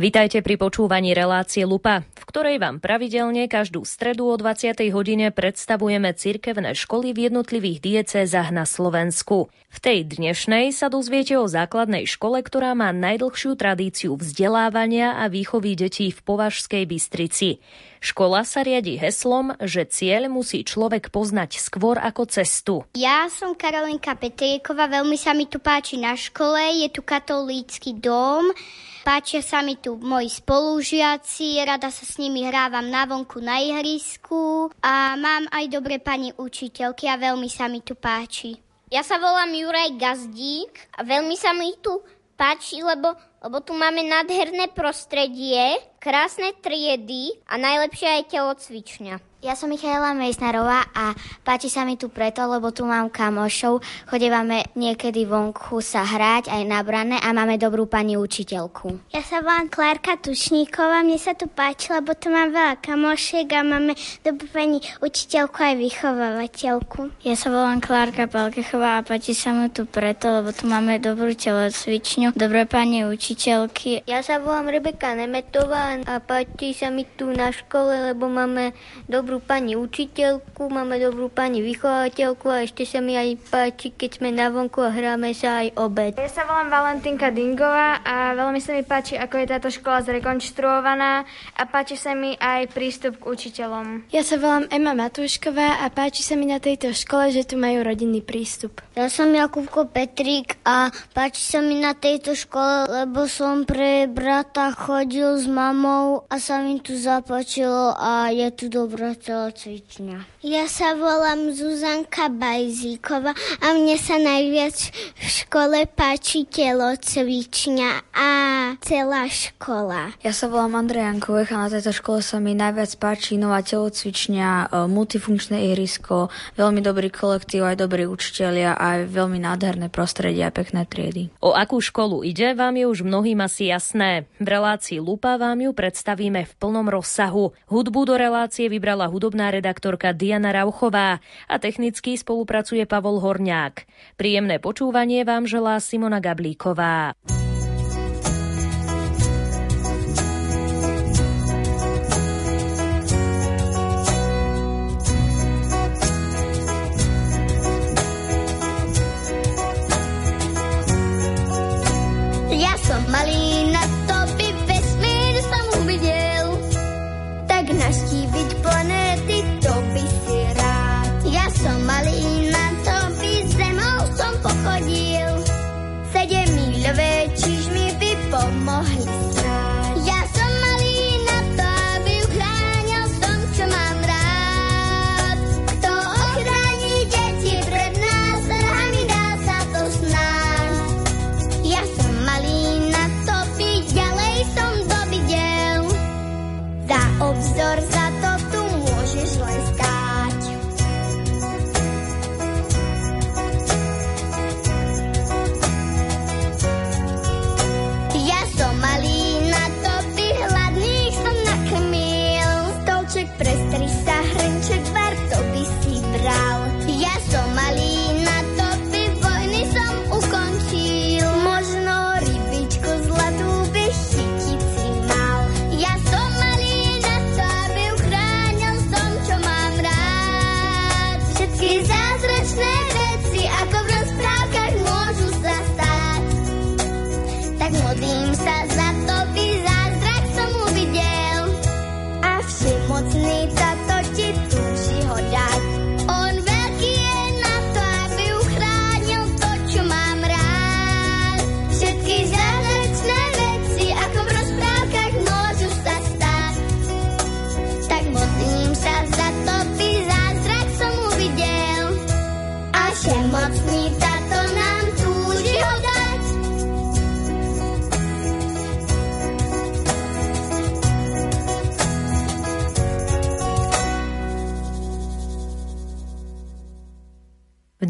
Vitajte pri počúvaní relácie Lupa, v ktorej vám pravidelne každú stredu o 20. hodine predstavujeme cirkevné školy v jednotlivých diecézach na Slovensku. V tej dnešnej sa dozviete o základnej škole, ktorá má najdlhšiu tradíciu vzdelávania a výchovy detí v Považskej Bystrici. Škola sa riadi heslom, že cieľ musí človek poznať skôr ako cestu. Ja som Karolinka Petrieková, veľmi sa mi tu páči na škole, je tu katolícky dom, Páčia sa mi tu moji spolužiaci, rada sa s nimi hrávam na vonku na ihrisku a mám aj dobre pani učiteľky a veľmi sa mi tu páči. Ja sa volám Juraj Gazdík a veľmi sa mi tu páči, lebo, lebo tu máme nádherné prostredie, krásne triedy a najlepšia aj telocvičňa. Ja som Michaela Mejsnarová a páči sa mi tu preto, lebo tu mám kamošov. Chodívame niekedy vonku sa hrať aj na brane a máme dobrú pani učiteľku. Ja sa volám Klárka Tušníková, mne sa tu páči, lebo tu mám veľa kamošiek a máme dobrú pani učiteľku aj vychovávateľku. Ja sa volám Klárka Palkechová a páči sa mi tu preto, lebo tu máme dobrú telocvičňu, dobré pani učiteľky. Ja sa volám Rebeka Nemetová a páči sa mi tu na škole, lebo máme dobrú dobrú pani učiteľku, máme dobrú pani vychovateľku a ešte sa mi aj páči, keď sme na vonku a hráme sa aj obed. Ja sa volám Valentinka Dingová a veľmi sa mi páči, ako je táto škola zrekonštruovaná a páči sa mi aj prístup k učiteľom. Ja sa volám Ema Matúšková a páči sa mi na tejto škole, že tu majú rodinný prístup. Ja som Jakubko Petrík a páči sa mi na tejto škole, lebo som pre brata chodil s mamou a sa mi tu zapáčilo a je tu dobrá telocvičňa. Ja sa volám Zuzanka Bajzíková a mne sa najviac v škole páči telocvičňa a celá škola. Ja sa volám Andrej Jankovech a na tejto škole sa mi najviac páči nová telocvičňa, e, multifunkčné ihrisko, veľmi dobrý kolektív, aj dobrí učitelia, aj veľmi nádherné prostredie a pekné triedy. O akú školu ide, vám je už mnohým asi jasné. V relácii Lupa vám ju predstavíme v plnom rozsahu. Hudbu do relácie vybrala hudobná redaktorka Diana Rauchová a technicky spolupracuje Pavol Horňák. Príjemné počúvanie vám želá Simona Gablíková. Malý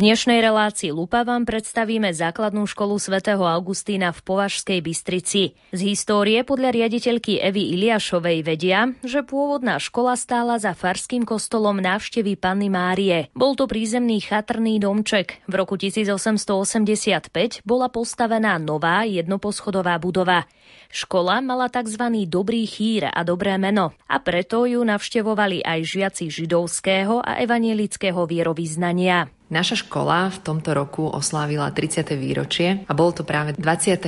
dnešnej relácii Lupa vám predstavíme základnú školu svätého Augustína v Považskej Bystrici. Z histórie podľa riaditeľky Evy Iliašovej vedia, že pôvodná škola stála za farským kostolom návštevy Panny Márie. Bol to prízemný chatrný domček. V roku 1885 bola postavená nová jednoposchodová budova. Škola mala tzv. dobrý chýr a dobré meno a preto ju navštevovali aj žiaci židovského a evanielického vierovýznania. Naša škola v tomto roku oslávila 30. výročie a bol to práve 23.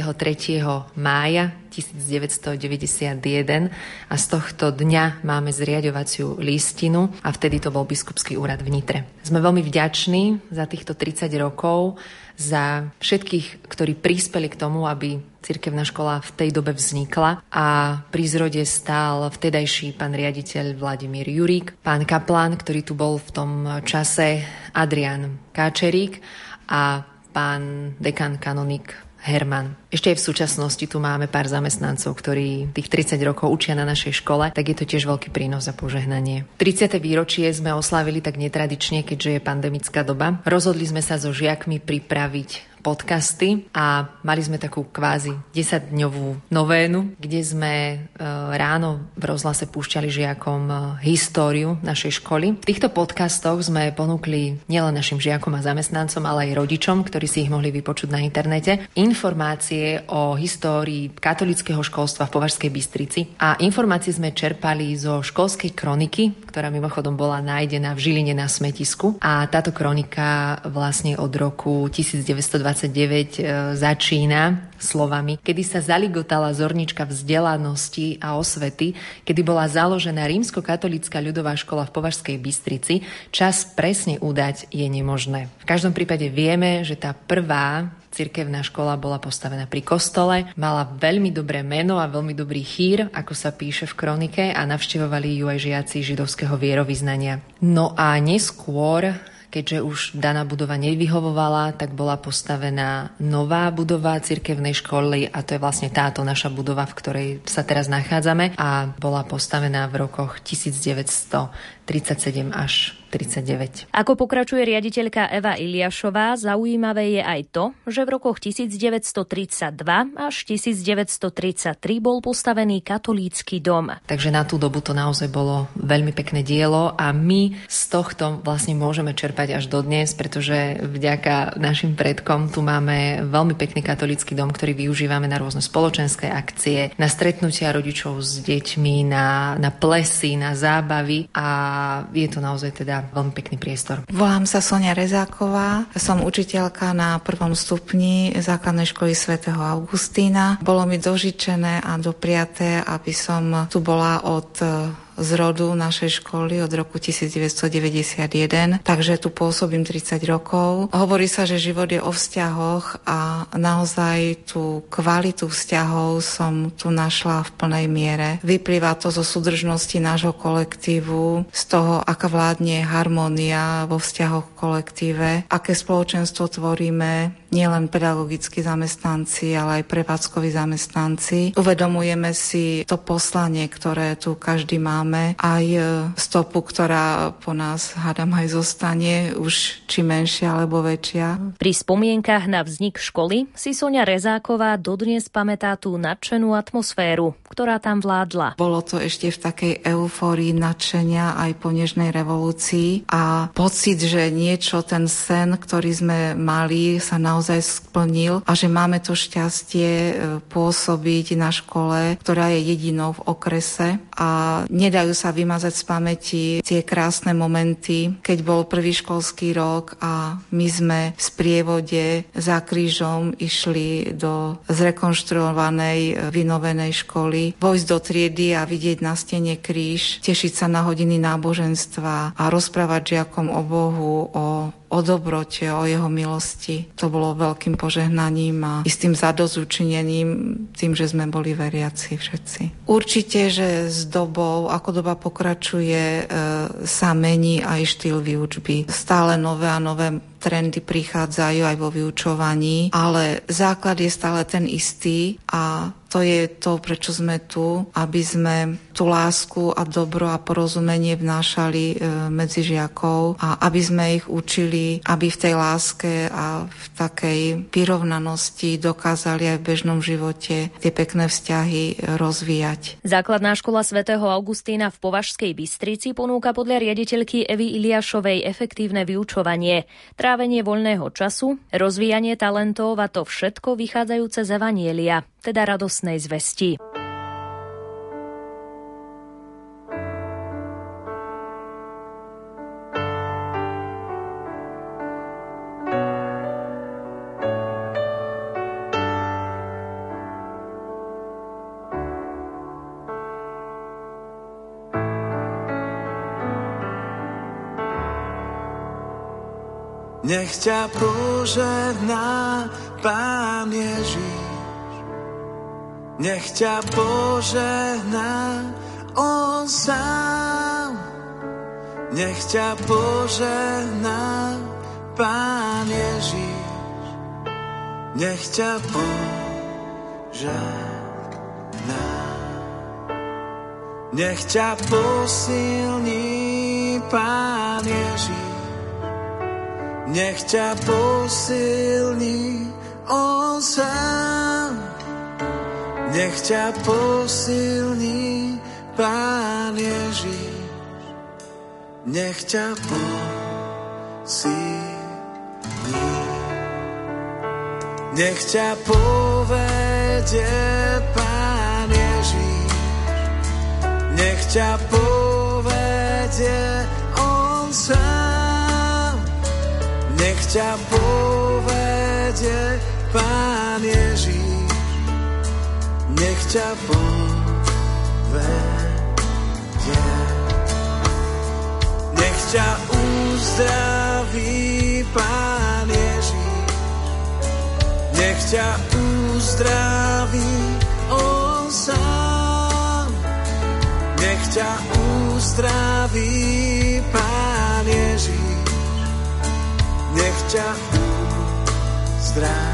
mája 1991 a z tohto dňa máme zriadovaciu listinu a vtedy to bol biskupský úrad v Nitre. Sme veľmi vďační za týchto 30 rokov, za všetkých, ktorí prispeli k tomu, aby cirkevná škola v tej dobe vznikla a pri zrode stál vtedajší pán riaditeľ Vladimír Jurík, pán Kaplan, ktorý tu bol v tom čase Adrian Káčerík a pán dekan kanonik Herman. Ešte aj v súčasnosti tu máme pár zamestnancov, ktorí tých 30 rokov učia na našej škole, tak je to tiež veľký prínos a požehnanie. 30. výročie sme oslávili tak netradične, keďže je pandemická doba. Rozhodli sme sa so žiakmi pripraviť podcasty a mali sme takú kvázi 10-dňovú novénu, kde sme e, ráno v rozhlase púšťali žiakom e, históriu našej školy. V týchto podcastoch sme ponúkli nielen našim žiakom a zamestnancom, ale aj rodičom, ktorí si ich mohli vypočuť na internete, informácie o histórii katolického školstva v Považskej Bystrici a informácie sme čerpali zo školskej kroniky, ktorá mimochodom bola nájdená v Žiline na smetisku a táto kronika vlastne od roku 1920 29 e, začína slovami, kedy sa zaligotala zornička vzdelanosti a osvety, kedy bola založená rímsko-katolická ľudová škola v Považskej Bystrici, čas presne udať je nemožné. V každom prípade vieme, že tá prvá cirkevná škola bola postavená pri kostole, mala veľmi dobré meno a veľmi dobrý chýr, ako sa píše v kronike a navštevovali ju aj žiaci židovského vierovýznania. No a neskôr Keďže už daná budova nevyhovovala, tak bola postavená nová budova cirkevnej školy a to je vlastne táto naša budova, v ktorej sa teraz nachádzame a bola postavená v rokoch 1937 až 39. Ako pokračuje riaditeľka Eva Iliašová, zaujímavé je aj to, že v rokoch 1932 až 1933 bol postavený katolícky dom. Takže na tú dobu to naozaj bolo veľmi pekné dielo a my z tohto vlastne môžeme čerpať až dodnes, pretože vďaka našim predkom tu máme veľmi pekný katolícky dom, ktorý využívame na rôzne spoločenské akcie, na stretnutia rodičov s deťmi, na, na plesy, na zábavy a je to naozaj teda veľmi pekný priestor. Volám sa Sonia Rezáková, som učiteľka na prvom stupni základnej školy svätého Augustína. Bolo mi dožičené a dopriaté, aby som tu bola od z rodu našej školy od roku 1991, takže tu pôsobím 30 rokov. Hovorí sa, že život je o vzťahoch a naozaj tú kvalitu vzťahov som tu našla v plnej miere. Vyplýva to zo súdržnosti nášho kolektívu, z toho, aká vládne harmónia vo vzťahoch v kolektíve, aké spoločenstvo tvoríme, nielen pedagogickí zamestnanci, ale aj prevádzkoví zamestnanci. Uvedomujeme si to poslanie, ktoré tu každý máme, aj e, stopu, ktorá po nás, hádam, aj zostane, už či menšia alebo väčšia. Pri spomienkach na vznik školy si Sonia Rezáková dodnes pamätá tú nadšenú atmosféru, ktorá tam vládla. Bolo to ešte v takej eufórii nadšenia aj po nežnej revolúcii a pocit, že niečo, ten sen, ktorý sme mali, sa naozaj naozaj splnil a že máme to šťastie e, pôsobiť na škole, ktorá je jedinou v okrese. A nedajú sa vymazať z pamäti tie krásne momenty, keď bol prvý školský rok a my sme v sprievode za krížom išli do zrekonštruovanej, e, vynovenej školy, vojsť do triedy a vidieť na stene kríž, tešiť sa na hodiny náboženstva a rozprávať žiakom o Bohu, o o dobrote, o jeho milosti. To bolo veľkým požehnaním a istým zadozučinením tým, že sme boli veriaci všetci. Určite, že s dobou, ako doba pokračuje, e, sa mení aj štýl výučby. Stále nové a nové trendy prichádzajú aj vo vyučovaní, ale základ je stále ten istý a to je to, prečo sme tu, aby sme tú lásku a dobro a porozumenie vnášali e, medzi žiakov a aby sme ich učili, aby v tej láske a v takej vyrovnanosti dokázali aj v bežnom živote tie pekné vzťahy rozvíjať. Základná škola svätého Augustína v Považskej Bystrici ponúka podľa riaditeľky Evy Iliašovej efektívne vyučovanie, trávenie voľného času, rozvíjanie talentov a to všetko vychádzajúce z Evanielia, teda radosnej zvesti. Nech ťa požehná Pán Ježiš. Nech ťa požehná On sám. Nech ťa požehná Pán Ježiš. Nech ťa požehná. Nech ťa posilní Pán Ježiš nech ťa posilní On sám. Nech ťa posilní Pán Ježiš. Nech ťa posilní. Nech ťa povedie Pán Ježiš. Nech ťa povedie ťa povedie Pán Ježíš, nech ťa povedie. Nech ťa uzdraví Pán Ježíš, nech ťa uzdraví On sám. Nech ťa uzdraví nech ťa uzdraví.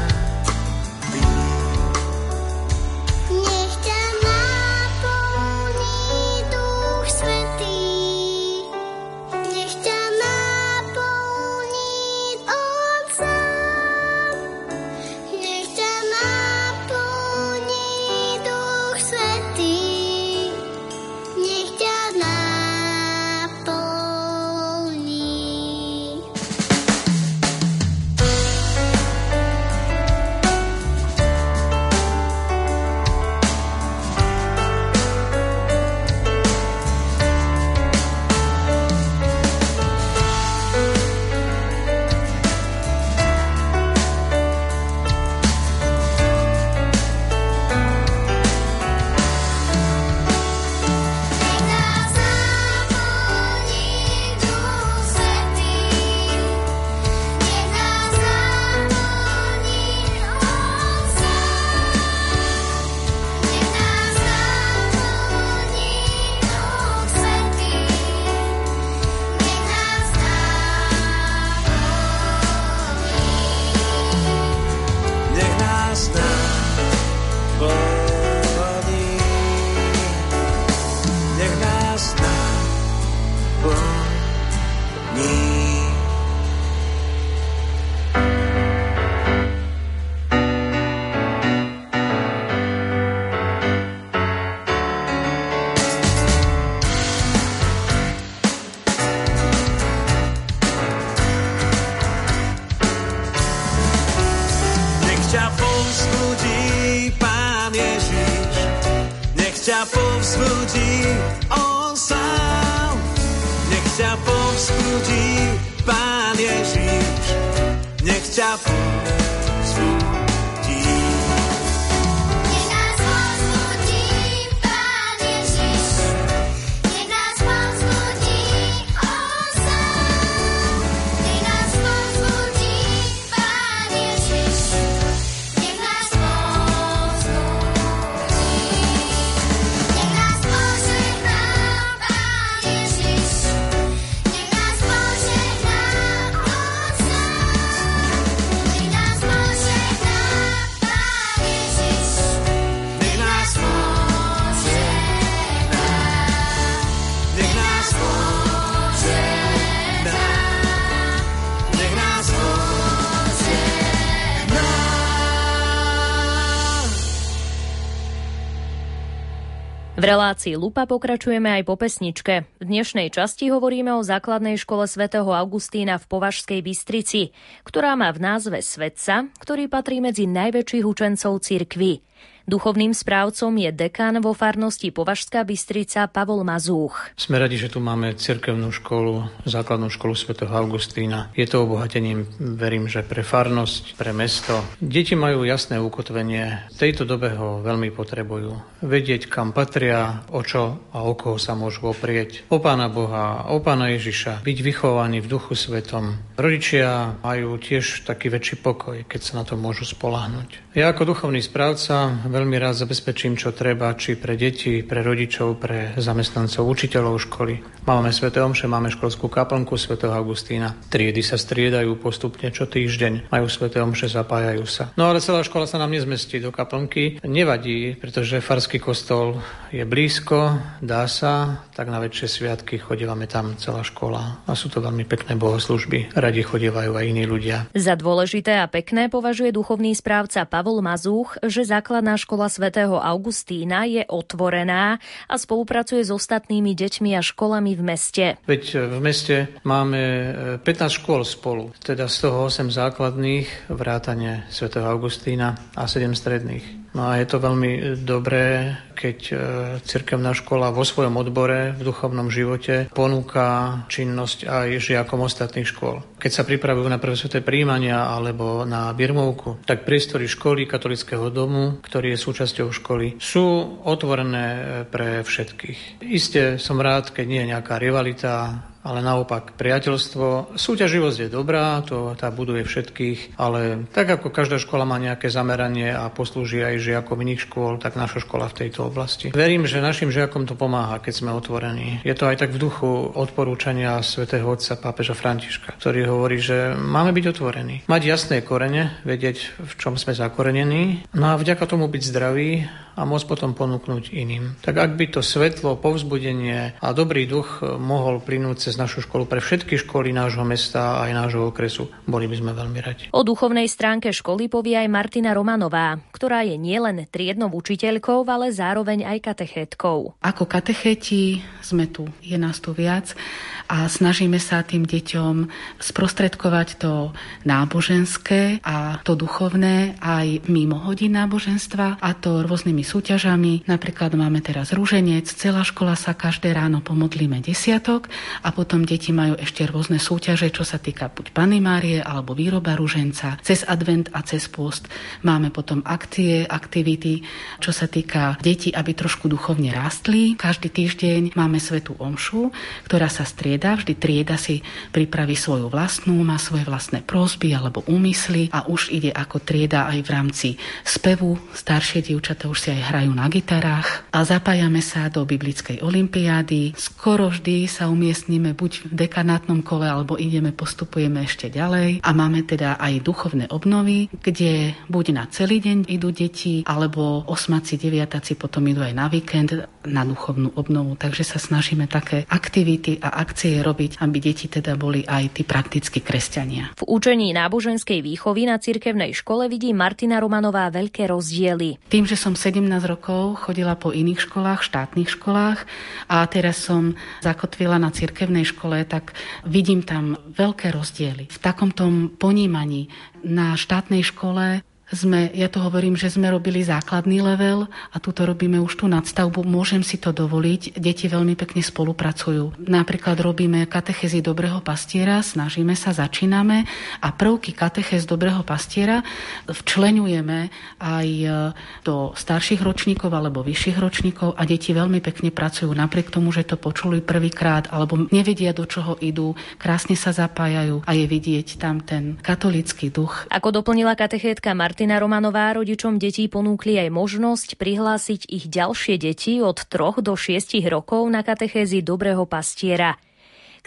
Relácii Lupa pokračujeme aj po pesničke. V dnešnej časti hovoríme o základnej škole svätého Augustína v Považskej Bystrici, ktorá má v názve Svetca, ktorý patrí medzi najväčších učencov cirkvy. Duchovným správcom je dekan vo farnosti Považská Bystrica Pavol Mazúch. Sme radi, že tu máme cirkevnú školu, základnú školu svätého Augustína. Je to obohatením, verím, že pre farnosť, pre mesto. Deti majú jasné ukotvenie. V tejto dobe ho veľmi potrebujú. Vedieť, kam patria, o čo a o koho sa môžu oprieť. O Pána Boha, o Pána Ježiša. Byť vychovaní v duchu svetom. Rodičia majú tiež taký väčší pokoj, keď sa na to môžu spolahnuť. Ja ako duchovný správca veľmi rád zabezpečím, čo treba, či pre deti, pre rodičov, pre zamestnancov, učiteľov školy. Máme Sv. Omše, máme školskú kaplnku Sv. Augustína. Triedy sa striedajú postupne čo týždeň. Majú Sv. Omše, zapájajú sa. No ale celá škola sa nám nezmestí do kaplnky. Nevadí, pretože farský kostol je blízko, dá sa, tak na väčšie sviatky chodívame tam celá škola. A sú to veľmi pekné bohoslužby. Radi chodívajú aj iní ľudia. Za dôležité a pekné považuje duchovný správca Pavol Mazúch, že základná škola škola svätého Augustína je otvorená a spolupracuje s ostatnými deťmi a školami v meste. Veď v meste máme 15 e, škôl spolu, teda z toho 8 základných, vrátane svätého Augustína a 7 stredných. No a je to veľmi dobré, keď e, cirkevná škola vo svojom odbore v duchovnom živote ponúka činnosť aj žiakom ostatných škôl. Keď sa pripravujú na prvé sveté príjmania alebo na birmovku, tak priestory školy katolického domu, ktorý je súčasťou školy, sú otvorené e, pre všetkých. Isté som rád, keď nie je nejaká rivalita ale naopak priateľstvo. Súťaživosť je dobrá, to tá buduje všetkých, ale tak ako každá škola má nejaké zameranie a poslúži aj žiakom iných škôl, tak naša škola v tejto oblasti. Verím, že našim žiakom to pomáha, keď sme otvorení. Je to aj tak v duchu odporúčania svätého otca pápeža Františka, ktorý hovorí, že máme byť otvorení. Mať jasné korene, vedieť, v čom sme zakorenení, no a vďaka tomu byť zdraví a môcť potom ponúknuť iným. Tak ak by to svetlo, povzbudenie a dobrý duch mohol plynúť cez našu školu pre všetky školy nášho mesta a aj nášho okresu, boli by sme veľmi radi. O duchovnej stránke školy povie aj Martina Romanová, ktorá je nielen triednou učiteľkou, ale zároveň aj katechétkou. Ako katechéti sme tu, je nás tu viac a snažíme sa tým deťom sprostredkovať to náboženské a to duchovné aj mimo hodín náboženstva a to rôznymi súťažami. Napríklad máme teraz rúženec, celá škola sa každé ráno pomodlíme desiatok a potom deti majú ešte rôzne súťaže, čo sa týka buď Pany Márie alebo výroba rúženca. Cez advent a cez post máme potom akcie, aktivity, čo sa týka detí, aby trošku duchovne rástli. Každý týždeň máme svetú omšu, ktorá sa strieda. Vždy trieda si pripraví svoju vlastnú, má svoje vlastné prosby alebo úmysly a už ide ako trieda aj v rámci spevu. Staršie dievčatá už si aj hrajú na gitarách a zapájame sa do biblickej olimpiády. Skoro vždy sa umiestnime buď v dekanátnom kole, alebo ideme, postupujeme ešte ďalej. A máme teda aj duchovné obnovy, kde buď na celý deň idú deti, alebo osmaci, deviataci potom idú aj na víkend na duchovnú obnovu. Takže sa snažíme také aktivity a akcie robiť, aby deti teda boli aj tí prakticky kresťania. V učení náboženskej výchovy na cirkevnej škole vidí Martina Romanová veľké rozdiely. Tým, že som 17 rokov chodila po iných školách, štátnych školách a teraz som zakotvila na cirkevnej škole, tak vidím tam veľké rozdiely. V takomto ponímaní na štátnej škole sme, ja to hovorím, že sme robili základný level a tuto robíme už tú nadstavbu. Môžem si to dovoliť. Deti veľmi pekne spolupracujú. Napríklad robíme katechezy dobrého pastiera, snažíme sa, začíname a prvky katechez dobrého pastiera včlenujeme aj e, do starších ročníkov alebo vyšších ročníkov a deti veľmi pekne pracujú napriek tomu, že to počuli prvýkrát alebo nevedia, do čoho idú. Krásne sa zapájajú a je vidieť tam ten katolický duch. Ako doplnila katechétka Marta Martina Romanová rodičom detí ponúkli aj možnosť prihlásiť ich ďalšie deti od 3 do 6 rokov na katechézy Dobrého pastiera.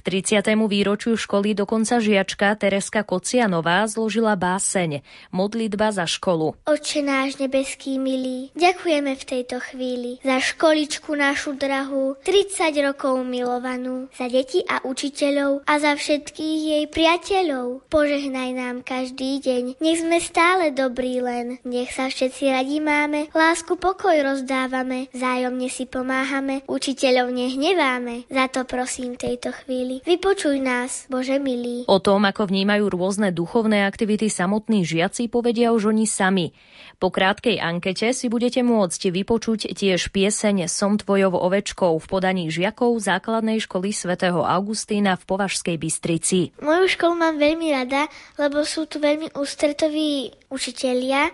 K 30. výročiu školy dokonca žiačka Tereska Kocianová zložila báseň Modlitba za školu. Oče náš nebeský milý, ďakujeme v tejto chvíli za školičku našu drahú, 30 rokov milovanú, za deti a učiteľov a za všetkých jej priateľov. Požehnaj nám každý deň, nech sme stále dobrí len, nech sa všetci radi máme, lásku pokoj rozdávame, zájomne si pomáhame, učiteľov nehneváme. Za to prosím tejto chvíli. Vypočuj nás, Bože milý. O tom, ako vnímajú rôzne duchovné aktivity samotní žiaci, povedia už oni sami. Po krátkej ankete si budete môcť vypočuť tiež pieseň Som tvojou ovečkou v podaní žiakov základnej školy svätého Augustína v Považskej Bystrici. Moju školu mám veľmi rada, lebo sú tu veľmi ústretoví učitelia,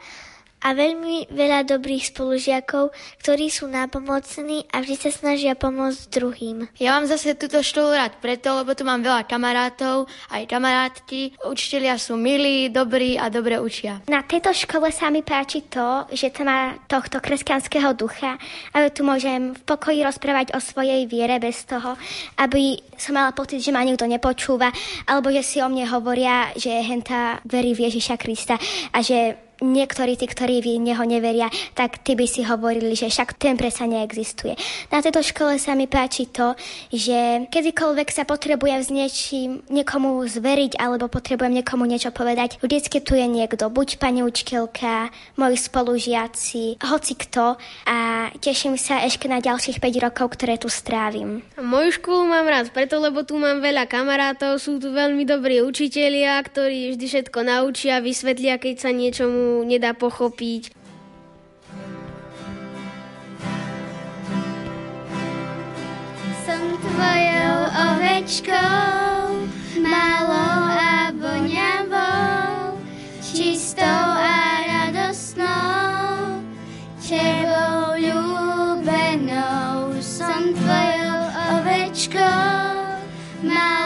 a veľmi veľa dobrých spolužiakov, ktorí sú nápomocní a vždy sa snažia pomôcť druhým. Ja mám zase túto školu rád preto, lebo tu mám veľa kamarátov, aj kamarátky. Učitelia sú milí, dobrí a dobre učia. Na tejto škole sa mi páči to, že to má tohto kresťanského ducha, aby tu môžem v pokoji rozprávať o svojej viere bez toho, aby som mala pocit, že ma nikto nepočúva, alebo že si o mne hovoria, že henta verí v Ježiša Krista a že niektorí tí, ktorí v neho neveria, tak tí by si hovorili, že však ten presa neexistuje. Na tejto škole sa mi páči to, že kedykoľvek sa potrebujem s niečím niekomu zveriť alebo potrebujem niekomu niečo povedať, vždycky tu je niekto, buď pani učiteľka, moji spolužiaci, hoci kto a teším sa ešte na ďalších 5 rokov, ktoré tu strávim. Moju školu mám rád preto, lebo tu mám veľa kamarátov, sú tu veľmi dobrí učitelia, ktorí vždy všetko naučia, vysvetlia, keď sa niečomu nedá pochopiť. Som tvojou ovečkou, malou a voňavou, čistou a radosnou, tebou ľúbenou. Som tvojou ovečkou, malou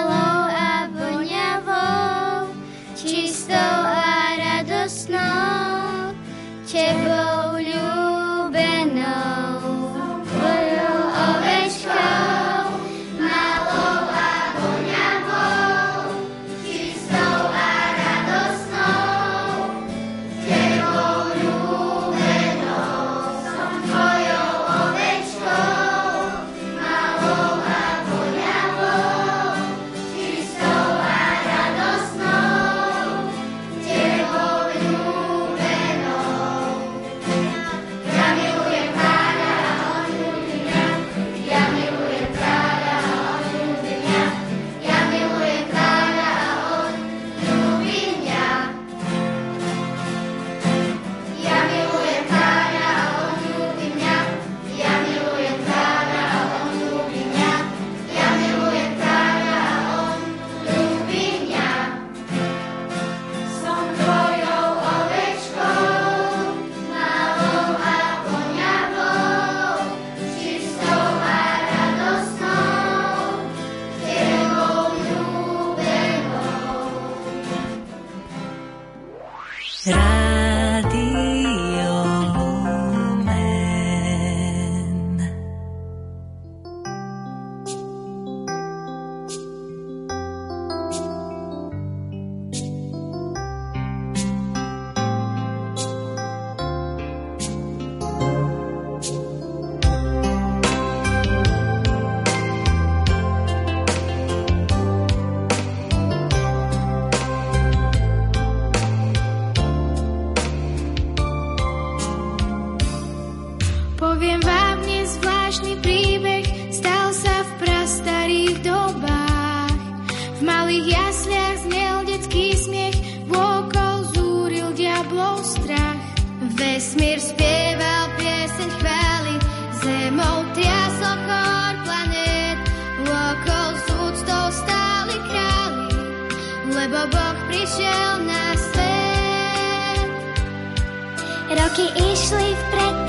prišiel na svet. Roky išli vpred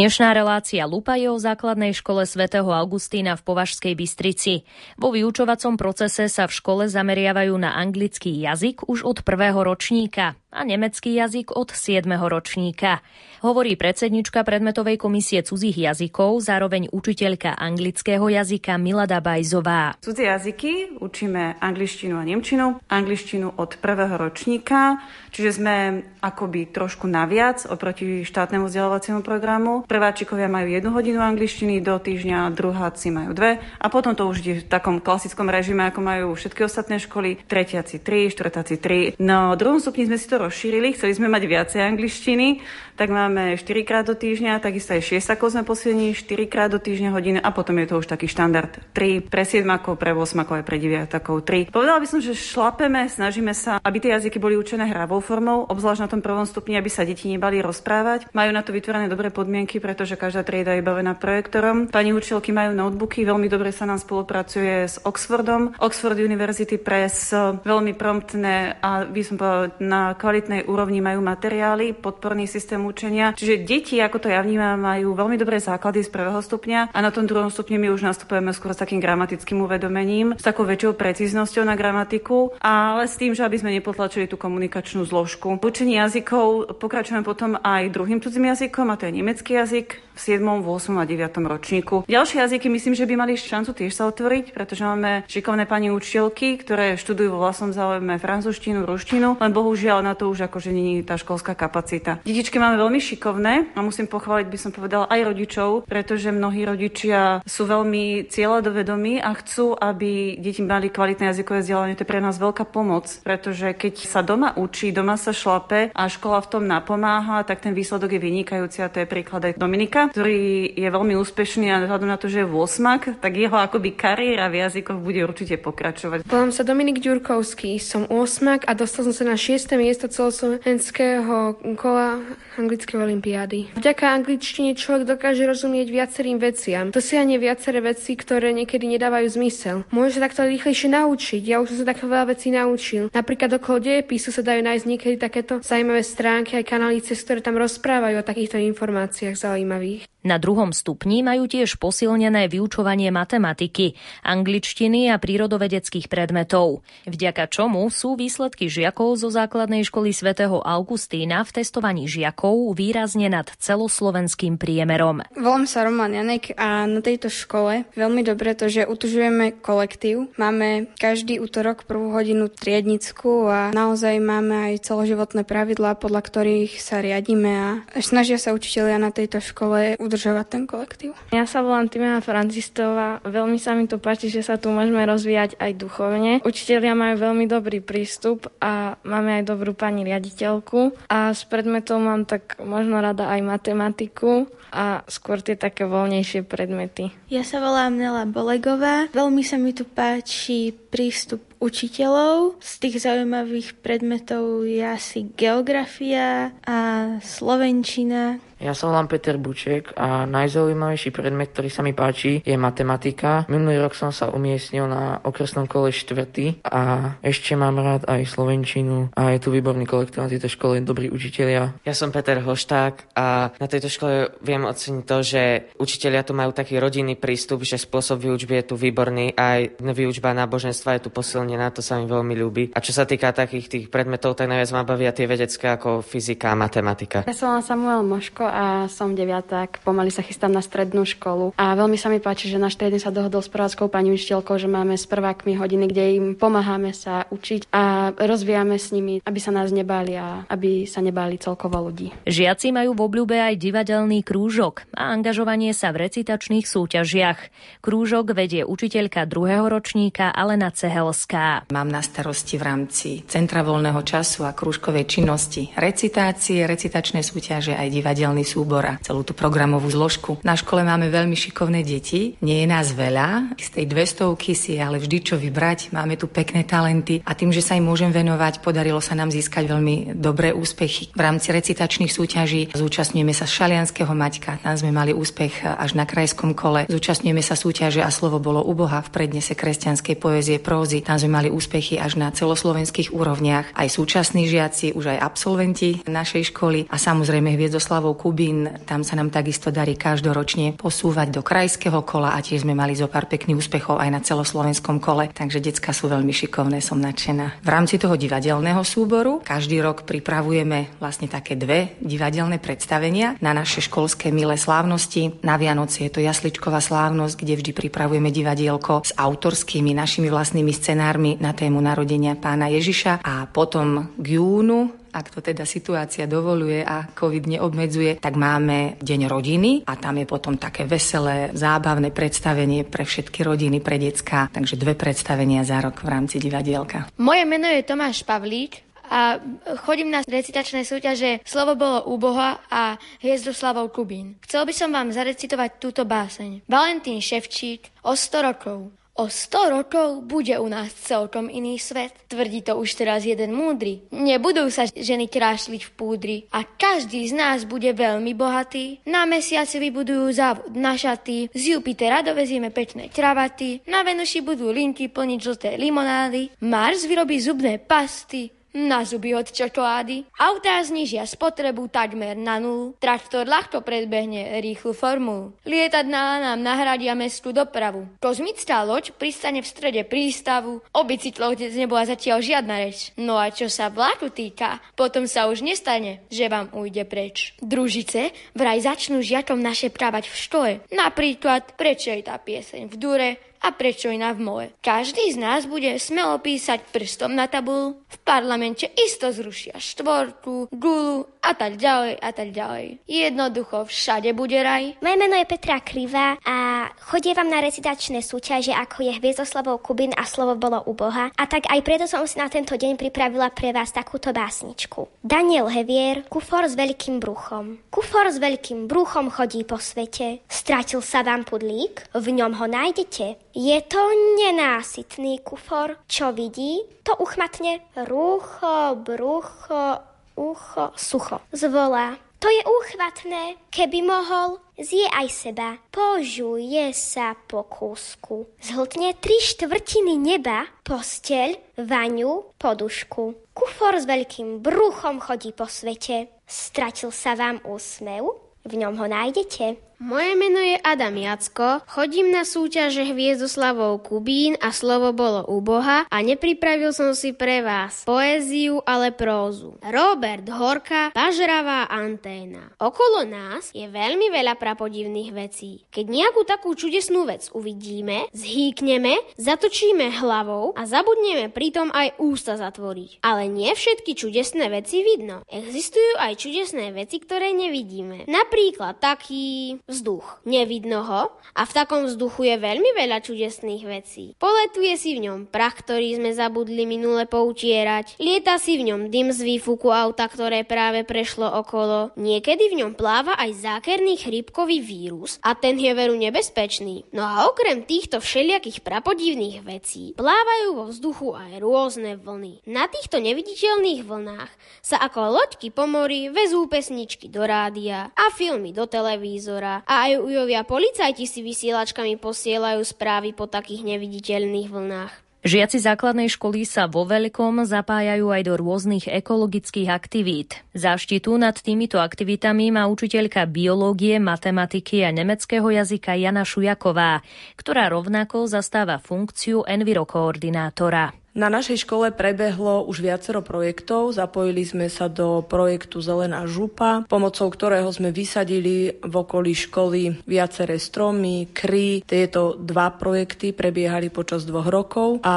Dnešná relácia Lupa je o základnej škole svätého Augustína v Považskej Bystrici. Vo vyučovacom procese sa v škole zameriavajú na anglický jazyk už od prvého ročníka a nemecký jazyk od 7. ročníka. Hovorí predsednička predmetovej komisie cudzích jazykov, zároveň učiteľka anglického jazyka Milada Bajzová. Cudzie jazyky učíme angličtinu a nemčinu, angličtinu od prvého ročníka, čiže sme akoby trošku naviac oproti štátnemu vzdelávaciemu programu. Prváčikovia majú jednu hodinu angličtiny do týždňa, druháci majú dve a potom to už ide v takom klasickom režime, ako majú všetky ostatné školy, tretiaci tri, štvrtáci tri. No druhom stupni sme si to rozšírili, chceli sme mať viacej angličtiny, tak máme 4 krát do týždňa, takisto aj 6 ako sme posilnili, 4 krát do týždňa hodiny a potom je to už taký štandard 3 pre 7 pre 8 aj pre 9 takov 3. Povedala by som, že šlapeme, snažíme sa, aby tie jazyky boli učené hravou formou, obzvlášť na tom prvom stupni, aby sa deti nebali rozprávať. Majú na to vytvorené dobré podmienky, pretože každá trieda je bavená projektorom. Pani učiteľky majú notebooky, veľmi dobre sa nám spolupracuje s Oxfordom. Oxford University Press veľmi promptné a by som povedala na kvalitnej úrovni majú materiály, podporný systém učenia. Čiže deti, ako to ja vnímam, majú veľmi dobré základy z prvého stupňa a na tom druhom stupni my už nastupujeme skôr s takým gramatickým uvedomením, s takou väčšou precíznosťou na gramatiku, ale s tým, že aby sme nepotlačili tú komunikačnú zložku. V učení jazykov pokračujeme potom aj druhým cudzím jazykom, a to je nemecký jazyk v 7., 8. a 9. ročníku. Ďalšie jazyky myslím, že by mali šancu tiež sa otvoriť, pretože máme šikovné pani učiteľky, ktoré študujú vo vlastnom záujme francúzštinu, ruštinu, len bohužiaľ na to už akože je tá školská kapacita. Detičky máme veľmi šikovné a musím pochváliť, by som povedala, aj rodičov, pretože mnohí rodičia sú veľmi cieľadovedomí a chcú, aby deti mali kvalitné jazykové vzdelanie. To je pre nás veľká pomoc, pretože keď sa doma učí, doma sa šlape a škola v tom napomáha, tak ten výsledok je vynikajúci a to je príklad aj Dominika, ktorý je veľmi úspešný a vzhľadom na to, že je 8, tak jeho akoby kariéra v jazykoch bude určite pokračovať. Volám sa Dominik Ďurkovský, som 8 a dostal som sa na 6. miesto celoslovenského kola anglickej olimpiády. Vďaka angličtine človek dokáže rozumieť viacerým veciam. To si ani viaceré veci, ktoré niekedy nedávajú zmysel. Môže sa takto rýchlejšie naučiť. Ja už som sa takto veľa vecí naučil. Napríklad okolo dejepisu sa dajú nájsť niekedy takéto zaujímavé stránky aj kanály, cez ktoré tam rozprávajú o takýchto informáciách zaujímavých. Na druhom stupni majú tiež posilnené vyučovanie matematiky, angličtiny a prírodovedeckých predmetov, vďaka čomu sú výsledky žiakov zo základnej školy svätého Augustína v testovaní žiakov výrazne nad celoslovenským priemerom. Volám sa Roman Janek a na tejto škole veľmi dobre to, že utužujeme kolektív. Máme každý útorok prvú hodinu triednickú a naozaj máme aj celoživotné pravidlá, podľa ktorých sa riadíme a snažia sa učiteľia na tejto škole udržovať ten kolektív. Ja sa volám Timena Francistová. Veľmi sa mi to páči, že sa tu môžeme rozvíjať aj duchovne. Učitelia majú veľmi dobrý prístup a máme aj dobrú pani riaditeľku. A s predmetom mám tak možno rada aj matematiku a skôr tie také voľnejšie predmety. Ja sa volám Nela Bolegová. Veľmi sa mi tu páči prístup učiteľov. Z tých zaujímavých predmetov je asi geografia a slovenčina. Ja sa volám Peter Buček a najzaujímavejší predmet, ktorý sa mi páči, je matematika. Minulý rok som sa umiestnil na okresnom kole štvrtý a ešte mám rád aj slovenčinu a je tu výborný kolektív na tejto škole, dobrí učitelia. Ja som Peter Hošták a na tejto škole viem oceniť to, že učitelia tu majú taký rodinný prístup, že spôsob výučby je tu výborný, aj výučba náboženstva je tu posilnená, to sa mi veľmi ľúbi. A čo sa týka takých tých predmetov, tak najviac ma bavia tie vedecké ako fyzika a matematika. Ja som Samuel Moško a som deviatak. Pomaly sa chystám na strednú školu. A veľmi sa mi páči, že náš triedny sa dohodol s prváckou pani učiteľkou, že máme s prvákmi hodiny, kde im pomáhame sa učiť a rozvíjame s nimi, aby sa nás nebáli a aby sa nebáli celkovo ľudí. Žiaci majú v obľúbe aj divadelný krúžok a angažovanie sa v recitačných súťažiach. Krúžok vedie učiteľka druhého ročníka Alena Cehelská. Mám na starosti v rámci Centra voľného času a krúžkovej činnosti recitácie, recitačné súťaže aj divadelný divadelný súbor a celú tú programovú zložku. Na škole máme veľmi šikovné deti, nie je nás veľa, z tej 200 si ale vždy čo vybrať, máme tu pekné talenty a tým, že sa im môžem venovať, podarilo sa nám získať veľmi dobré úspechy. V rámci recitačných súťaží zúčastňujeme sa Šalianského Maťka, tam sme mali úspech až na krajskom kole. Zúčastňujeme sa súťaže a slovo bolo u Boha v prednese kresťanskej poezie prózy. Tam sme mali úspechy až na celoslovenských úrovniach. Aj súčasní žiaci, už aj absolventi našej školy a samozrejme Hviezdoslavou Kubín, tam sa nám takisto darí každoročne posúvať do krajského kola a tiež sme mali zo pár pekných úspechov aj na celoslovenskom kole, takže decka sú veľmi šikovné, som nadšená. V rámci toho divadelného súboru každý rok pripravujeme vlastne také dve divadelné predstavenia na naše školské milé slávnosti. Na Vianoci je to jasličková slávnosť, kde vždy pripravujeme divadielko s autorskými našimi vlastnými scenármi na tému narodenia pána Ježiša a potom k júnu ak to teda situácia dovoluje a COVID neobmedzuje, tak máme Deň rodiny a tam je potom také veselé, zábavné predstavenie pre všetky rodiny, pre decka. Takže dve predstavenia za rok v rámci divadielka. Moje meno je Tomáš Pavlík a chodím na recitačné súťaže Slovo bolo u Boha a Hviezdoslavov Kubín. Chcel by som vám zarecitovať túto báseň. Valentín Ševčík o 100 rokov. O 100 rokov bude u nás celkom iný svet. Tvrdí to už teraz jeden múdry. Nebudú sa ženy trášliť v púdri a každý z nás bude veľmi bohatý. Na mesiaci vybudujú závod na šaty, z Jupitera dovezieme pečné kravaty, na Venuši budú linky plniť žlté limonády, Mars vyrobí zubné pasty, na zuby od čokolády. Autá znižia spotrebu takmer na nulu. Traktor ľahko predbehne rýchlu formulu. Lietadná nám nahradia mestskú dopravu. Kozmická loď pristane v strede prístavu. O bicykloch dnes nebola zatiaľ žiadna reč. No a čo sa vláku týka, potom sa už nestane, že vám ujde preč. Družice vraj začnú žiakom naše právať v škole. Napríklad, prečo je tá pieseň v dure, a prečo iná v mole. Každý z nás bude smelo písať prstom na tabulu, v parlamente isto zrušia štvorku, gulu a tak ďalej a tak ďalej. Jednoducho všade bude raj. Moje meno je Petra Kriva a chodievam na recitačné súťaže ako je Hviezdoslavov Kubin a slovo bolo u Boha a tak aj preto som si na tento deň pripravila pre vás takúto básničku. Daniel Hevier, kufor s veľkým bruchom. Kufor s veľkým bruchom chodí po svete. Stratil sa vám pudlík, v ňom ho nájdete. Je to nenásytný kufor, čo vidí, to uchmatne rucho, brucho, ucho, sucho. Zvolá. To je úchvatné, keby mohol, zje aj seba, požuje sa po kúsku. Zhltne tri štvrtiny neba, posteľ, vaňu, podušku. Kufor s veľkým bruchom chodí po svete. Stratil sa vám úsmev? V ňom ho nájdete. Moje meno je Adam Jacko, chodím na súťaže Hviezdoslavov Kubín a slovo bolo u Boha a nepripravil som si pre vás poéziu, ale prózu. Robert Horka, pažravá anténa. Okolo nás je veľmi veľa prapodivných vecí. Keď nejakú takú čudesnú vec uvidíme, zhýkneme, zatočíme hlavou a zabudneme pritom aj ústa zatvoriť. Ale nie všetky čudesné veci vidno. Existujú aj čudesné veci, ktoré nevidíme. Napríklad taký vzduch. Nevidno ho a v takom vzduchu je veľmi veľa čudesných vecí. Poletuje si v ňom prach, ktorý sme zabudli minule poutierať. Lieta si v ňom dym z výfuku auta, ktoré práve prešlo okolo. Niekedy v ňom pláva aj zákerný chrípkový vírus a ten je veru nebezpečný. No a okrem týchto všelijakých prapodivných vecí plávajú vo vzduchu aj rôzne vlny. Na týchto neviditeľných vlnách sa ako loďky po mori vezú pesničky do rádia a filmy do televízora a aj ujovia policajti si vysielačkami posielajú správy po takých neviditeľných vlnách. Žiaci základnej školy sa vo veľkom zapájajú aj do rôznych ekologických aktivít. Záštitu nad týmito aktivitami má učiteľka biológie, matematiky a nemeckého jazyka Jana Šujaková, ktorá rovnako zastáva funkciu envirokoordinátora. Na našej škole prebehlo už viacero projektov. Zapojili sme sa do projektu Zelená župa, pomocou ktorého sme vysadili v okolí školy viaceré stromy, kry. Tieto dva projekty prebiehali počas dvoch rokov a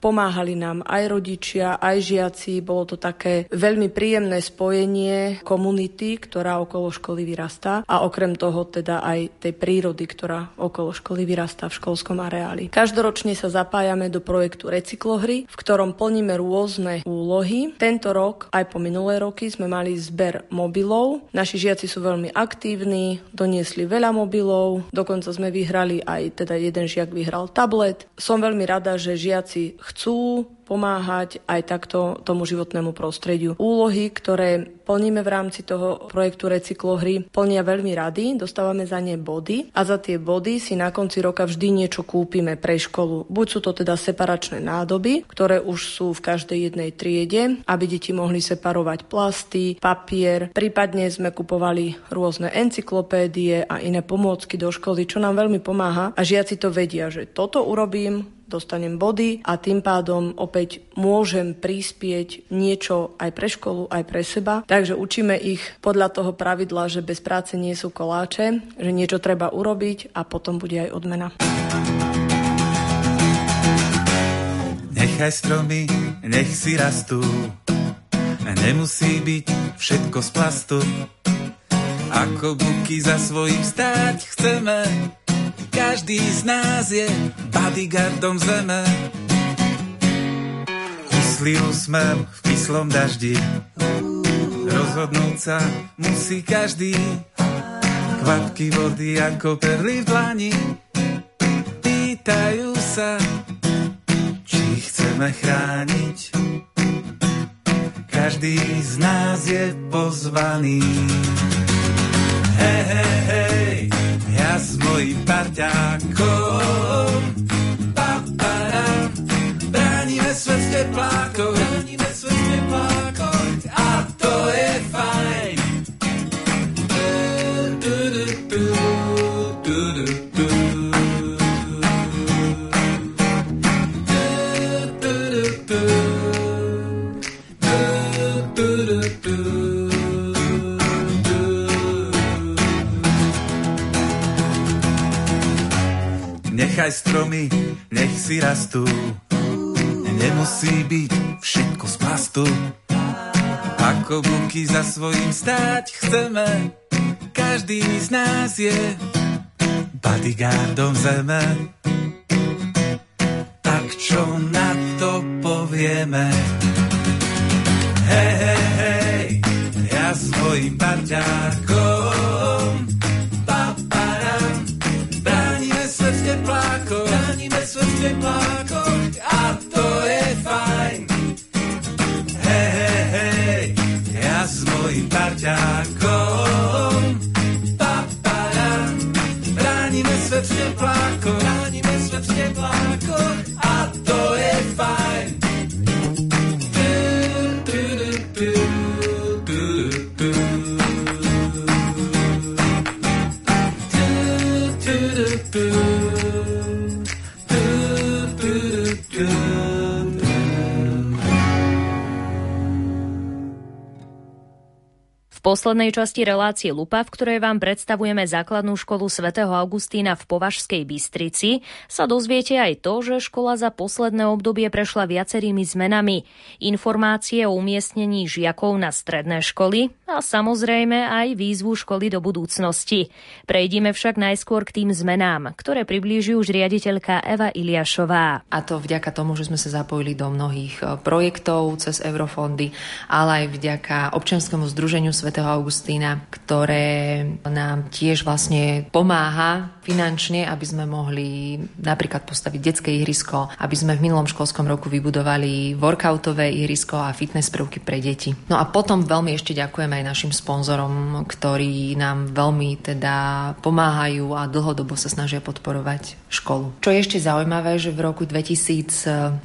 pomáhali nám aj rodičia, aj žiaci. Bolo to také veľmi príjemné spojenie komunity, ktorá okolo školy vyrastá a okrem toho teda aj tej prírody, ktorá okolo školy vyrastá v školskom areáli. Každoročne sa zapájame do projektu Recyklohry, centri, v ktorom plníme rôzne úlohy. Tento rok, aj po minulé roky, sme mali zber mobilov. Naši žiaci sú veľmi aktívni, doniesli veľa mobilov, dokonca sme vyhrali aj, teda jeden žiak vyhral tablet. Som veľmi rada, že žiaci chcú pomáhať aj takto tomu životnému prostrediu. Úlohy, ktoré plníme v rámci toho projektu Recyklohry, plnia veľmi rady, dostávame za ne body a za tie body si na konci roka vždy niečo kúpime pre školu. Buď sú to teda separačné nádoby, ktoré už sú v každej jednej triede, aby deti mohli separovať plasty, papier, prípadne sme kupovali rôzne encyklopédie a iné pomôcky do školy, čo nám veľmi pomáha a žiaci to vedia, že toto urobím, dostanem body a tým pádom opäť môžem prispieť niečo aj pre školu, aj pre seba. Takže učíme ich podľa toho pravidla, že bez práce nie sú koláče, že niečo treba urobiť a potom bude aj odmena. Nechaj stromy, nech si rastú, nemusí byť všetko z plastu. Ako buky za svojím stáť chceme, každý z nás je bodyguardom zeme. Kyslý úsmev v kyslom daždi, rozhodnúť sa musí každý. Kvapky vody ako perly v dlani, pýtajú sa, či chceme chrániť. Každý z nás je pozvaný. Hej, hej, ja s mojim parťákom. Papara, bránime svet v teplákoch, bránime Nechaj stromy, nech si rastú. Nemusí byť všetko z plastu. Ako buky za svojím stáť chceme, každý z nás je bodyguardom zeme. Tak čo na to povieme? Hej, hej, hej, ja s mojim poslednej časti relácie Lupa, v ktorej vám predstavujeme základnú školu svätého Augustína v Považskej Bystrici, sa dozviete aj to, že škola za posledné obdobie prešla viacerými zmenami. Informácie o umiestnení žiakov na stredné školy a samozrejme aj výzvu školy do budúcnosti. Prejdime však najskôr k tým zmenám, ktoré priblíži už riaditeľka Eva Iliašová. A to vďaka tomu, že sme sa zapojili do mnohých e, projektov cez eurofondy, ale aj vďaka občianskému združeniu Sv svätého Augustína, ktoré nám tiež vlastne pomáha finančne, aby sme mohli napríklad postaviť detské ihrisko, aby sme v minulom školskom roku vybudovali workoutové ihrisko a fitness prvky pre deti. No a potom veľmi ešte ďakujem aj našim sponzorom, ktorí nám veľmi teda pomáhajú a dlhodobo sa snažia podporovať školu. Čo je ešte zaujímavé, že v roku 2019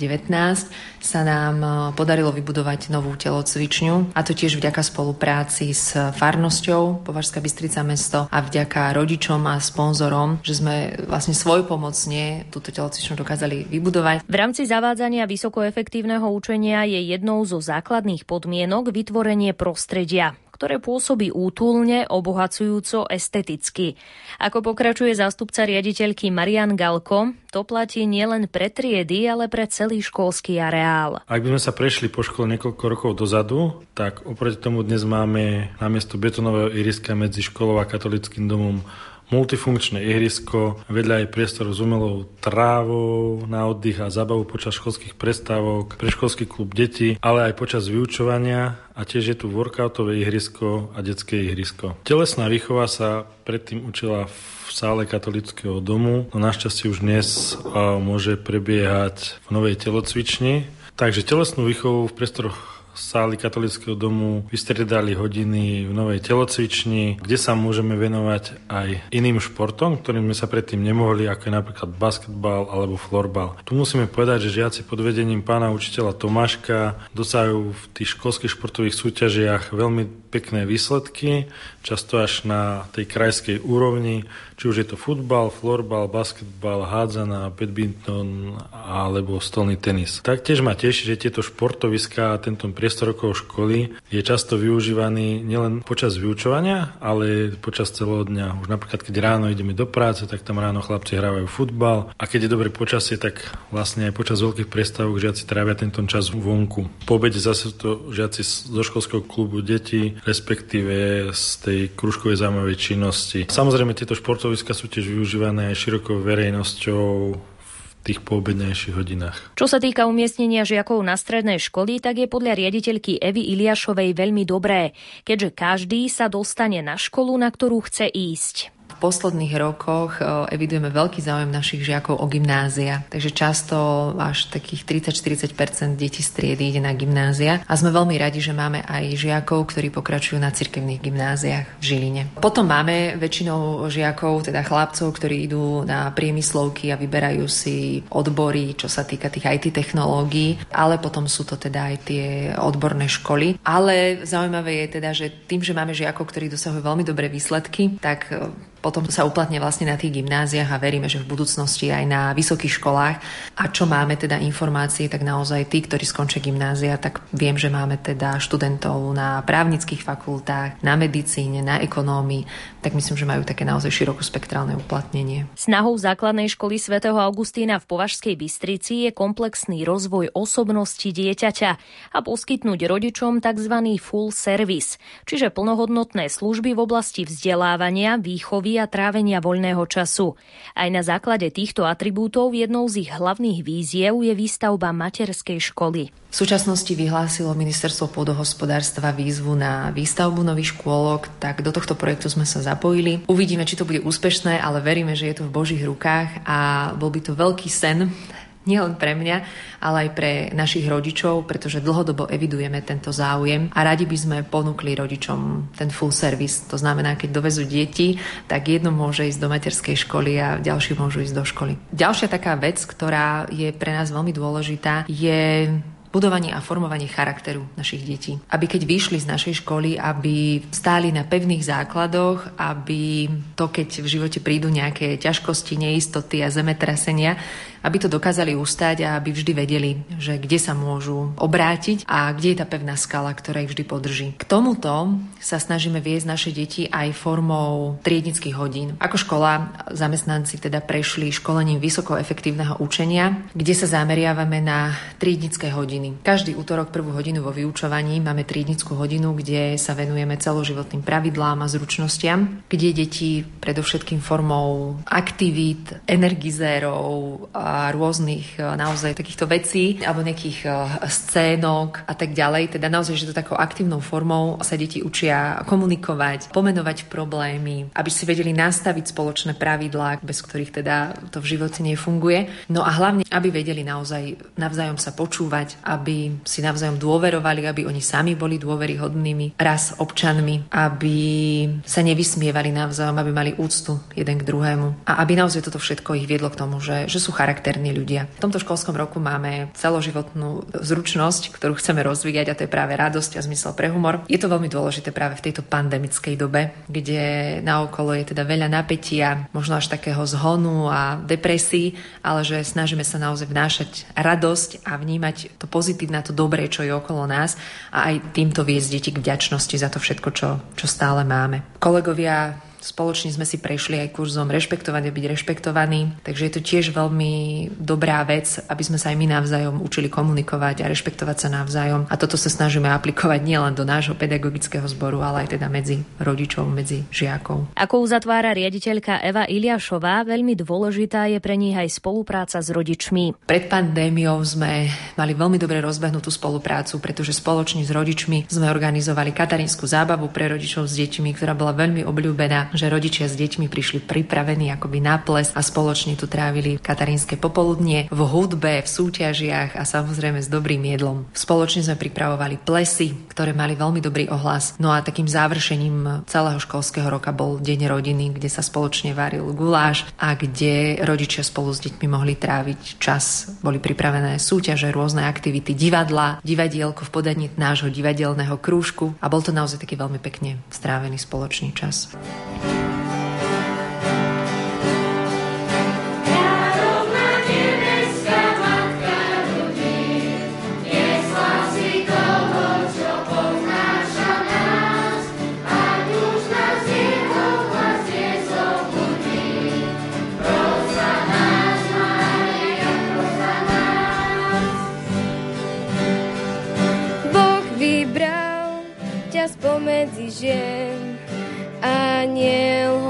sa nám podarilo vybudovať novú telocvičňu a to tiež vďaka spolupráci s farnosťou Považská Bystrica mesto a vďaka rodičom a sponzorom, že sme vlastne svojpomocne túto telocvičnú dokázali vybudovať. V rámci zavádzania vysokoefektívneho učenia je jednou zo základných podmienok vytvorenie prostredia, ktoré pôsobí útulne, obohacujúco, esteticky. Ako pokračuje zástupca riaditeľky Marian Galko, to platí nielen pre triedy, ale pre celý školský areál. Ak by sme sa prešli po škole niekoľko rokov dozadu, tak oproti tomu dnes máme namiesto betonového iriska medzi školou a katolickým domom multifunkčné ihrisko, vedľa aj priestor s umelou trávou na oddych a zábavu počas školských prestávok, preškolský klub detí, ale aj počas vyučovania a tiež je tu workoutové ihrisko a detské ihrisko. Telesná výchova sa predtým učila v sále katolického domu, no našťastie už dnes môže prebiehať v novej telocvični, Takže telesnú výchovu v priestoroch sály katolického domu vystriedali hodiny v novej telocvični, kde sa môžeme venovať aj iným športom, ktorým sme sa predtým nemohli, ako je napríklad basketbal alebo florbal. Tu musíme povedať, že žiaci pod vedením pána učiteľa Tomáška dosahujú v tých školských športových súťažiach veľmi pekné výsledky, často až na tej krajskej úrovni, či už je to futbal, florbal, basketbal, hádzana, badminton alebo stolný tenis. Taktiež ma teší, že tieto športoviská a tento priestor okolo školy je často využívaný nielen počas vyučovania, ale počas celého dňa. Už napríklad, keď ráno ideme do práce, tak tam ráno chlapci hrávajú futbal a keď je dobré počasie, tak vlastne aj počas veľkých prestávok žiaci trávia tento čas vonku. Po obede zase to žiaci zo školského klubu deti, respektíve z tej kružkovej zaujímavej činnosti. Samozrejme, tieto športové pracoviska sú tiež využívané širokou verejnosťou tých poobednejších hodinách. Čo sa týka umiestnenia žiakov na strednej školy, tak je podľa riaditeľky Evy Iliašovej veľmi dobré, keďže každý sa dostane na školu, na ktorú chce ísť posledných rokoch e, evidujeme veľký záujem našich žiakov o gymnázia. Takže často až takých 30-40% detí striedy ide na gymnázia. A sme veľmi radi, že máme aj žiakov, ktorí pokračujú na cirkevných gymnáziách v Žiline. Potom máme väčšinou žiakov, teda chlapcov, ktorí idú na priemyslovky a vyberajú si odbory, čo sa týka tých IT technológií, ale potom sú to teda aj tie odborné školy. Ale zaujímavé je teda, že tým, že máme žiakov, ktorí dosahujú veľmi dobré výsledky, tak potom sa uplatne vlastne na tých gymnáziách a veríme, že v budúcnosti aj na vysokých školách. A čo máme teda informácie, tak naozaj tí, ktorí skončia gymnázia, tak viem, že máme teda študentov na právnických fakultách, na medicíne, na ekonómii, tak myslím, že majú také naozaj širokospektrálne uplatnenie. Snahou základnej školy svätého Augustína v Považskej Bystrici je komplexný rozvoj osobnosti dieťaťa a poskytnúť rodičom tzv. full service, čiže plnohodnotné služby v oblasti vzdelávania, výchovy a trávenia voľného času. Aj na základe týchto atribútov jednou z ich hlavných víziev je výstavba materskej školy. V súčasnosti vyhlásilo ministerstvo pôdohospodárstva výzvu na výstavbu nových škôlok, tak do tohto projektu sme sa zapojili. Uvidíme, či to bude úspešné, ale veríme, že je to v Božích rukách a bol by to veľký sen nielen pre mňa, ale aj pre našich rodičov, pretože dlhodobo evidujeme tento záujem a radi by sme ponúkli rodičom ten full service. To znamená, keď dovezú deti, tak jedno môže ísť do materskej školy a ďalší môžu ísť do školy. Ďalšia taká vec, ktorá je pre nás veľmi dôležitá, je budovanie a formovanie charakteru našich detí. Aby keď vyšli z našej školy, aby stáli na pevných základoch, aby to, keď v živote prídu nejaké ťažkosti, neistoty a zemetrasenia, aby to dokázali ustať a aby vždy vedeli, že kde sa môžu obrátiť a kde je tá pevná skala, ktorá ich vždy podrží. K tomuto sa snažíme viesť naše deti aj formou triednických hodín. Ako škola zamestnanci teda prešli školením vysoko efektívneho učenia, kde sa zameriavame na triednické hodiny. Každý útorok prvú hodinu vo vyučovaní máme triednickú hodinu, kde sa venujeme celoživotným pravidlám a zručnostiam, kde deti predovšetkým formou aktivít, energizérov, a rôznych e, naozaj takýchto vecí alebo nejakých e, scénok a tak ďalej. Teda naozaj, že to takou aktívnou formou sa deti učia komunikovať, pomenovať problémy, aby si vedeli nastaviť spoločné pravidlá, bez ktorých teda to v živote nefunguje. No a hlavne, aby vedeli naozaj navzájom sa počúvať, aby si navzájom dôverovali, aby oni sami boli dôveryhodnými raz občanmi, aby sa nevysmievali navzájom, aby mali úctu jeden k druhému a aby naozaj toto všetko ich viedlo k tomu, že, že sú charaktery charakterní ľudia. V tomto školskom roku máme celoživotnú zručnosť, ktorú chceme rozvíjať a to je práve radosť a zmysel pre humor. Je to veľmi dôležité práve v tejto pandemickej dobe, kde naokolo je teda veľa napätia, možno až takého zhonu a depresí, ale že snažíme sa naozaj vnášať radosť a vnímať to pozitívne, to dobré, čo je okolo nás a aj týmto viesť deti k vďačnosti za to všetko, čo, čo stále máme. Kolegovia Spoločne sme si prešli aj kurzom rešpektovať a byť rešpektovaní, takže je to tiež veľmi dobrá vec, aby sme sa aj my navzájom učili komunikovať a rešpektovať sa navzájom. A toto sa snažíme aplikovať nielen do nášho pedagogického zboru, ale aj teda medzi rodičov, medzi žiakov. Ako uzatvára riaditeľka Eva Iliašová, veľmi dôležitá je pre nich aj spolupráca s rodičmi. Pred pandémiou sme mali veľmi dobre rozbehnutú spoluprácu, pretože spoločne s rodičmi sme organizovali katarínsku zábavu pre rodičov s deťmi, ktorá bola veľmi obľúbená že rodičia s deťmi prišli pripravení akoby na ples a spoločne tu trávili katarínske popoludnie v hudbe, v súťažiach a samozrejme s dobrým jedlom. Spoločne sme pripravovali plesy, ktoré mali veľmi dobrý ohlas. No a takým završením celého školského roka bol Deň rodiny, kde sa spoločne varil guláš a kde rodičia spolu s deťmi mohli tráviť čas. Boli pripravené súťaže, rôzne aktivity, divadla, divadielko v podaní nášho divadelného krúžku a bol to naozaj taký veľmi pekne strávený spoločný čas. Žien. Aniel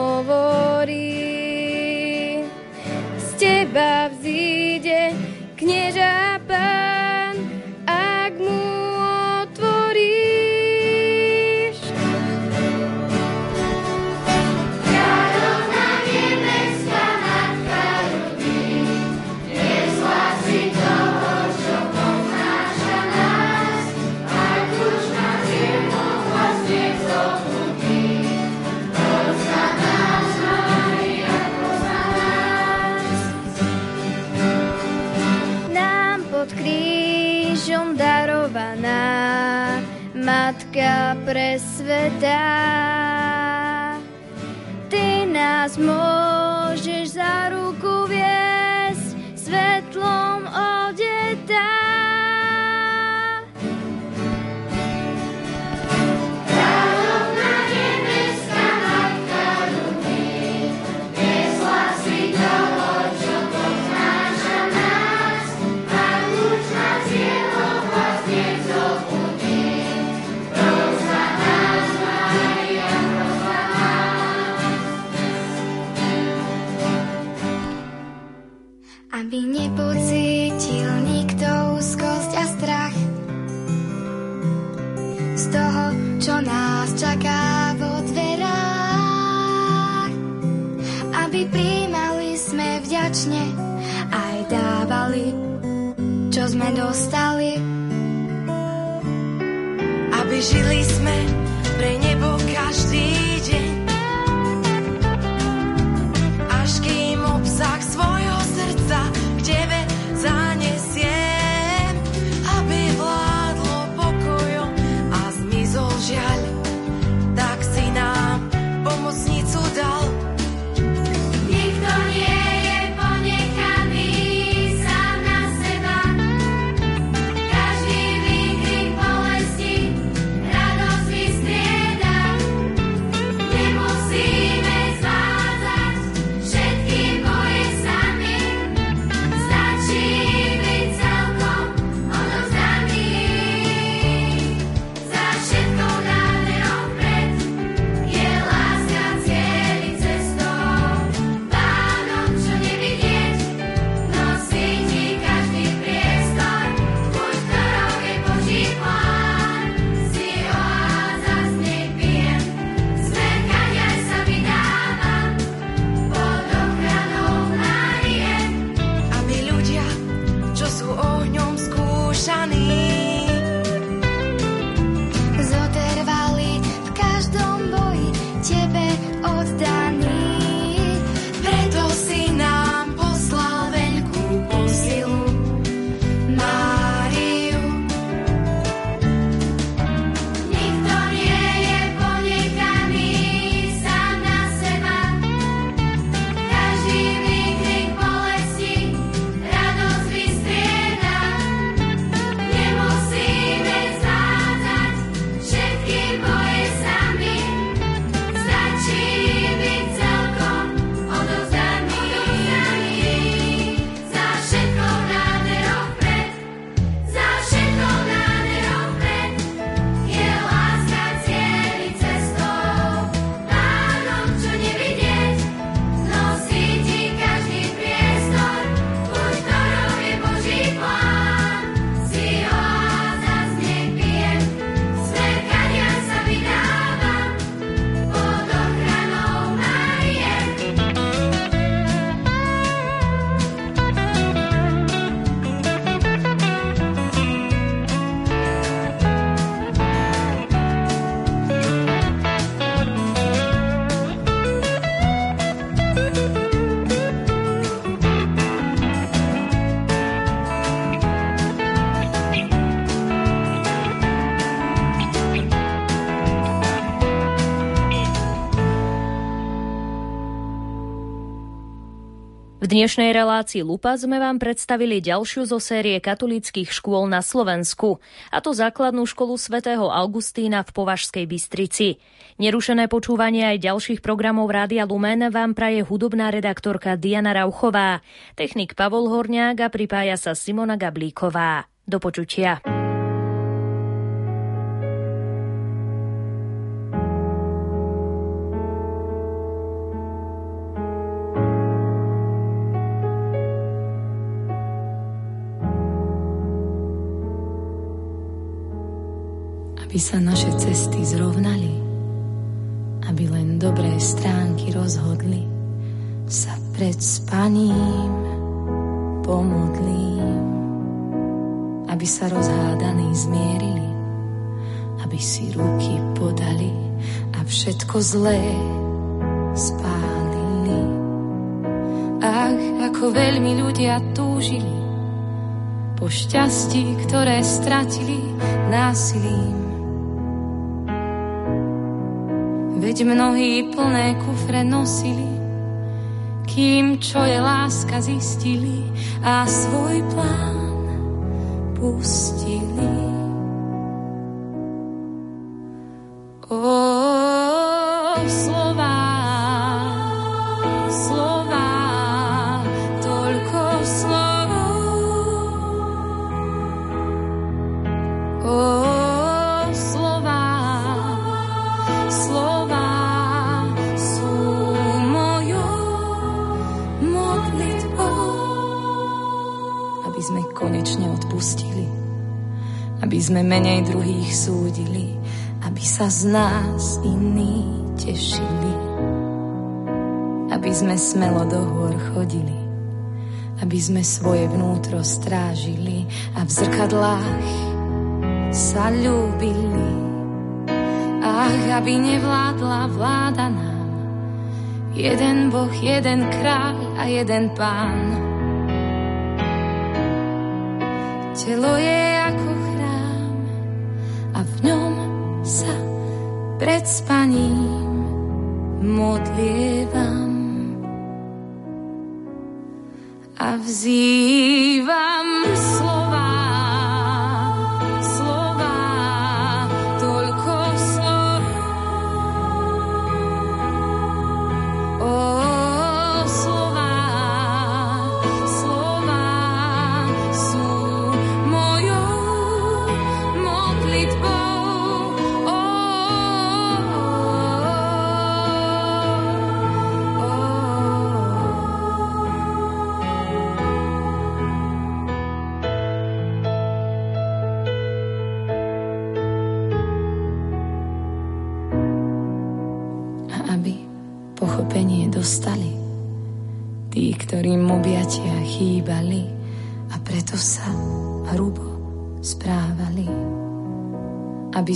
matka pre sveta. Ty nás môžeš dostali. Aby žili sme pre nebo každý dnešnej relácii Lupa sme vám predstavili ďalšiu zo série katolíckých škôl na Slovensku, a to základnú školu svätého Augustína v Považskej Bystrici. Nerušené počúvanie aj ďalších programov Rádia Lumen vám praje hudobná redaktorka Diana Rauchová, technik Pavol Horňák a pripája sa Simona Gablíková. Do počutia. Aby sa naše cesty zrovnali, aby len dobré stránky rozhodli, sa pred spaním pomodlím, aby sa rozhádaní zmierili, aby si ruky podali a všetko zlé spálili. Ach, ako veľmi ľudia túžili po šťastí, ktoré stratili násilím Veď mnohí plné kufre nosili, kým čo je láska zistili a svoj plán pustili. Sme menej druhých súdili, aby sa z nás iní tešili. Aby sme smelo do hôr chodili, aby sme svoje vnútro strážili a v zrkadlách sa ľúbili. Ach, aby nevládla vláda nám, jeden Boh, jeden kráľ a jeden pán. Telo je ako pred spaním modlievam. A vzývam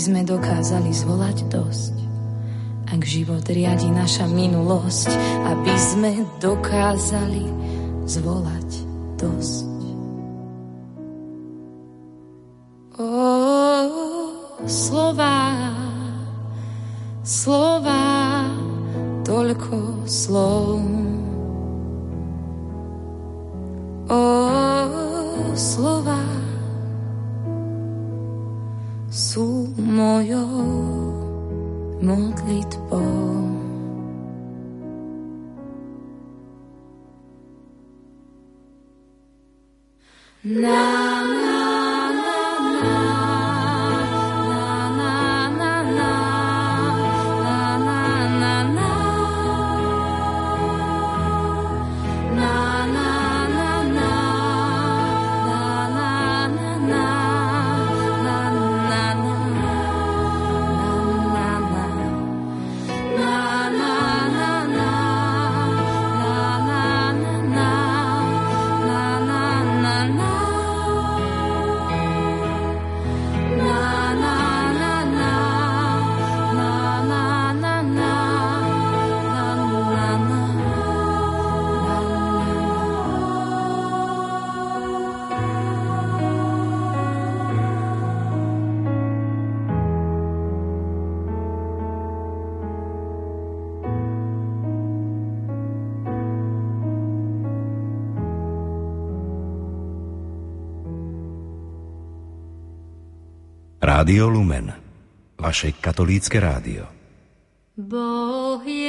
sme dokázali zvolať dosť, ak život riadi naša minulosť, aby sme dokázali zvolať dosť. O, slova, slova, toľko slov. slova sú mojou modlitbou. Na Rádio Lumen. Vaše katolícke rádio. Boh je.